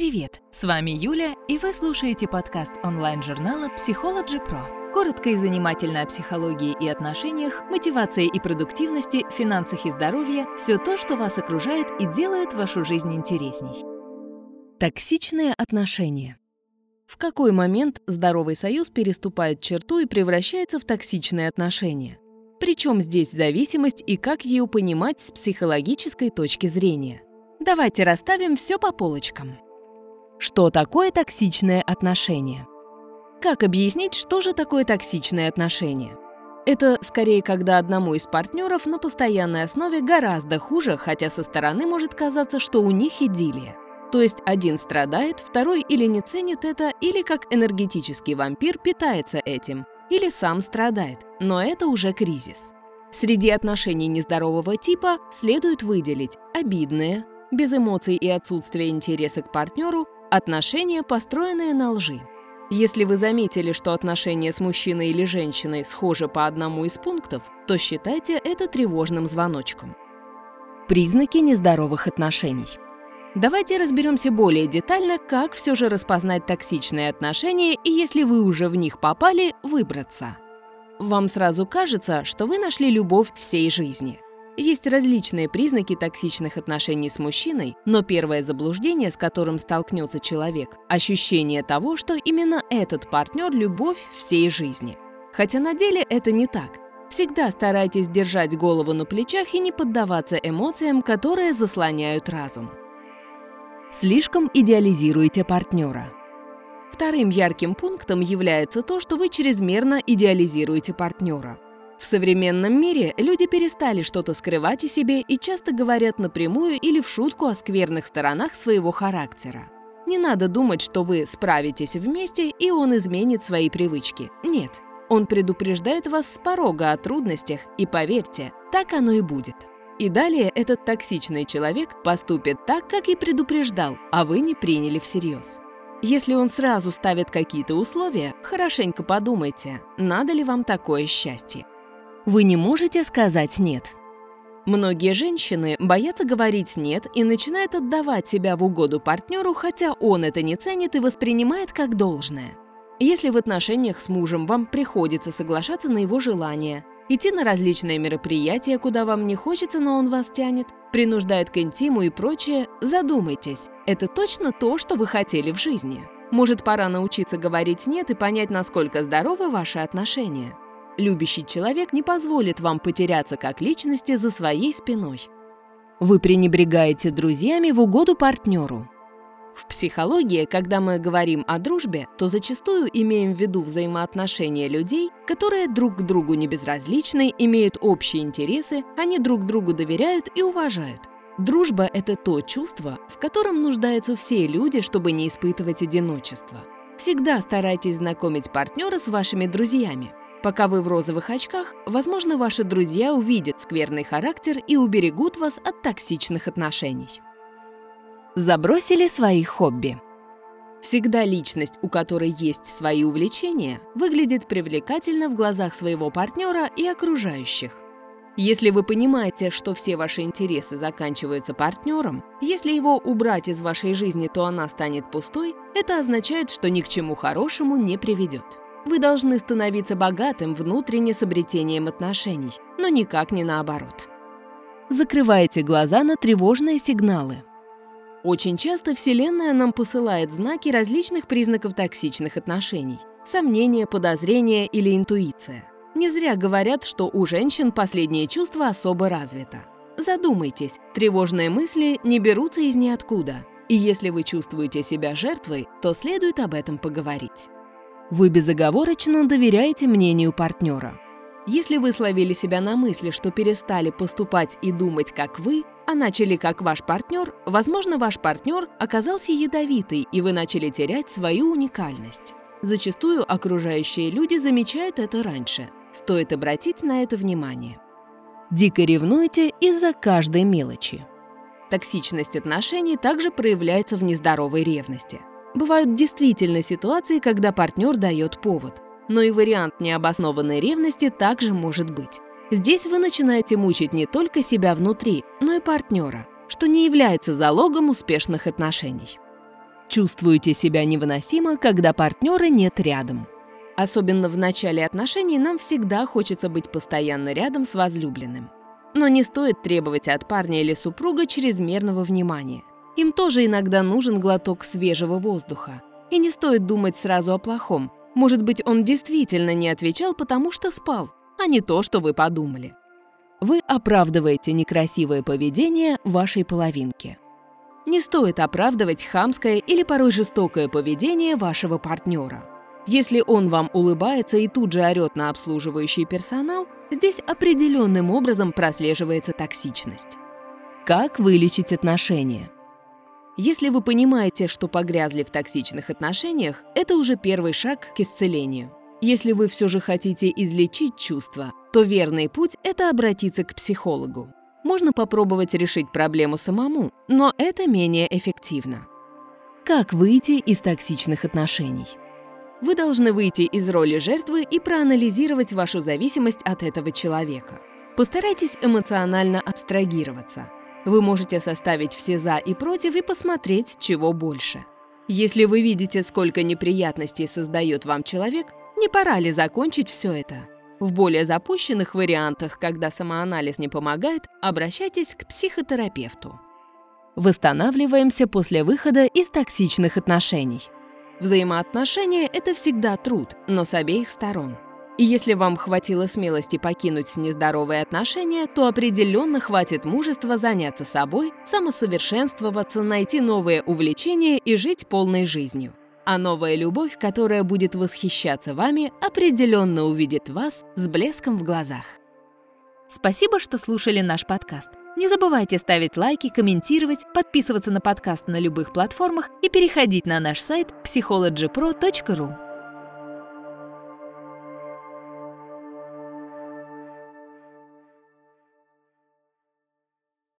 Привет! С вами Юля, и вы слушаете подкаст онлайн-журнала Psychology Pro. Коротко и занимательно о психологии и отношениях, мотивации и продуктивности, финансах и здоровье – все то, что вас окружает и делает вашу жизнь интересней. Токсичные отношения. В какой момент здоровый союз переступает черту и превращается в токсичные отношения? Причем здесь зависимость и как ее понимать с психологической точки зрения? Давайте расставим все по полочкам. Что такое токсичное отношение? Как объяснить, что же такое токсичное отношение? Это скорее, когда одному из партнеров на постоянной основе гораздо хуже, хотя со стороны может казаться, что у них идиллия. То есть один страдает, второй или не ценит это, или как энергетический вампир питается этим, или сам страдает, но это уже кризис. Среди отношений нездорового типа следует выделить обидные, без эмоций и отсутствия интереса к партнеру, Отношения, построенные на лжи. Если вы заметили, что отношения с мужчиной или женщиной схожи по одному из пунктов, то считайте это тревожным звоночком. Признаки нездоровых отношений. Давайте разберемся более детально, как все же распознать токсичные отношения и, если вы уже в них попали, выбраться. Вам сразу кажется, что вы нашли любовь всей жизни – есть различные признаки токсичных отношений с мужчиной, но первое заблуждение, с которым столкнется человек – ощущение того, что именно этот партнер – любовь всей жизни. Хотя на деле это не так. Всегда старайтесь держать голову на плечах и не поддаваться эмоциям, которые заслоняют разум. Слишком идеализируете партнера. Вторым ярким пунктом является то, что вы чрезмерно идеализируете партнера. В современном мире люди перестали что-то скрывать о себе и часто говорят напрямую или в шутку о скверных сторонах своего характера. Не надо думать, что вы справитесь вместе и он изменит свои привычки. Нет. Он предупреждает вас с порога о трудностях, и поверьте, так оно и будет. И далее этот токсичный человек поступит так, как и предупреждал, а вы не приняли всерьез. Если он сразу ставит какие-то условия, хорошенько подумайте, надо ли вам такое счастье. Вы не можете сказать «нет». Многие женщины боятся говорить «нет» и начинают отдавать себя в угоду партнеру, хотя он это не ценит и воспринимает как должное. Если в отношениях с мужем вам приходится соглашаться на его желания, идти на различные мероприятия, куда вам не хочется, но он вас тянет, принуждает к интиму и прочее, задумайтесь, это точно то, что вы хотели в жизни? Может, пора научиться говорить «нет» и понять, насколько здоровы ваши отношения? Любящий человек не позволит вам потеряться как личности за своей спиной. Вы пренебрегаете друзьями в угоду партнеру. В психологии, когда мы говорим о дружбе, то зачастую имеем в виду взаимоотношения людей, которые друг к другу не безразличны, имеют общие интересы, они друг другу доверяют и уважают. Дружба – это то чувство, в котором нуждаются все люди, чтобы не испытывать одиночество. Всегда старайтесь знакомить партнера с вашими друзьями. Пока вы в розовых очках, возможно, ваши друзья увидят скверный характер и уберегут вас от токсичных отношений. Забросили свои хобби. Всегда личность, у которой есть свои увлечения, выглядит привлекательно в глазах своего партнера и окружающих. Если вы понимаете, что все ваши интересы заканчиваются партнером, если его убрать из вашей жизни, то она станет пустой, это означает, что ни к чему хорошему не приведет. Вы должны становиться богатым внутренне с обретением отношений, но никак не наоборот. Закрывайте глаза на тревожные сигналы. Очень часто Вселенная нам посылает знаки различных признаков токсичных отношений. Сомнения, подозрения или интуиция. Не зря говорят, что у женщин последнее чувство особо развито. Задумайтесь, тревожные мысли не берутся из ниоткуда. И если вы чувствуете себя жертвой, то следует об этом поговорить. Вы безоговорочно доверяете мнению партнера. Если вы словили себя на мысли, что перестали поступать и думать как вы, а начали как ваш партнер, возможно, ваш партнер оказался ядовитый, и вы начали терять свою уникальность. Зачастую окружающие люди замечают это раньше. Стоит обратить на это внимание. Дико ревнуете из-за каждой мелочи. Токсичность отношений также проявляется в нездоровой ревности. Бывают действительно ситуации, когда партнер дает повод. Но и вариант необоснованной ревности также может быть. Здесь вы начинаете мучить не только себя внутри, но и партнера, что не является залогом успешных отношений. чувствуете себя невыносимо, когда партнера нет рядом. Особенно в начале отношений нам всегда хочется быть постоянно рядом с возлюбленным. Но не стоит требовать от парня или супруга чрезмерного внимания. Им тоже иногда нужен глоток свежего воздуха. И не стоит думать сразу о плохом. Может быть, он действительно не отвечал, потому что спал, а не то, что вы подумали. Вы оправдываете некрасивое поведение вашей половинки. Не стоит оправдывать хамское или порой жестокое поведение вашего партнера. Если он вам улыбается и тут же орет на обслуживающий персонал, здесь определенным образом прослеживается токсичность. Как вылечить отношения? Если вы понимаете, что погрязли в токсичных отношениях, это уже первый шаг к исцелению. Если вы все же хотите излечить чувства, то верный путь – это обратиться к психологу. Можно попробовать решить проблему самому, но это менее эффективно. Как выйти из токсичных отношений? Вы должны выйти из роли жертвы и проанализировать вашу зависимость от этого человека. Постарайтесь эмоционально абстрагироваться. Вы можете составить все «за» и «против» и посмотреть, чего больше. Если вы видите, сколько неприятностей создает вам человек, не пора ли закончить все это? В более запущенных вариантах, когда самоанализ не помогает, обращайтесь к психотерапевту. Восстанавливаемся после выхода из токсичных отношений. Взаимоотношения – это всегда труд, но с обеих сторон. И если вам хватило смелости покинуть нездоровые отношения, то определенно хватит мужества заняться собой, самосовершенствоваться, найти новые увлечения и жить полной жизнью. А новая любовь, которая будет восхищаться вами, определенно увидит вас с блеском в глазах. Спасибо, что слушали наш подкаст. Не забывайте ставить лайки, комментировать, подписываться на подкаст на любых платформах и переходить на наш сайт psychologypro.ru.